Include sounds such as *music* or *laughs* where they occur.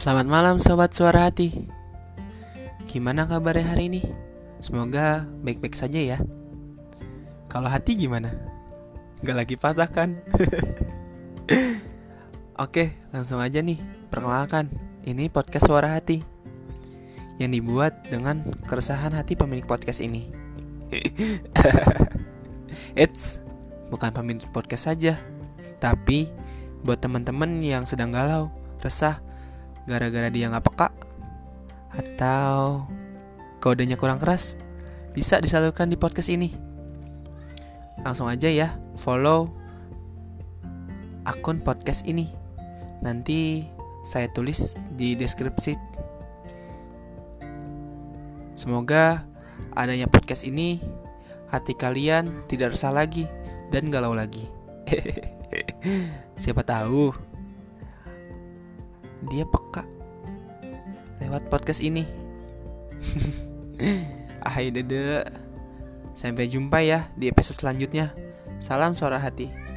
Selamat malam sobat suara hati Gimana kabarnya hari ini? Semoga baik-baik saja ya Kalau hati gimana? Gak lagi patah kan? *laughs* Oke langsung aja nih Perkenalkan Ini podcast suara hati Yang dibuat dengan keresahan hati pemilik podcast ini *laughs* Eits Bukan pemilik podcast saja Tapi buat teman-teman yang sedang galau, resah, gara-gara dia nggak peka atau kodenya kurang keras bisa disalurkan di podcast ini. Langsung aja ya follow akun podcast ini. Nanti saya tulis di deskripsi. Semoga adanya podcast ini hati kalian tidak resah lagi dan galau lagi. *laughs* Siapa tahu dia peka lewat podcast ini. *laughs* Hai dede. Sampai jumpa ya di episode selanjutnya. Salam suara hati.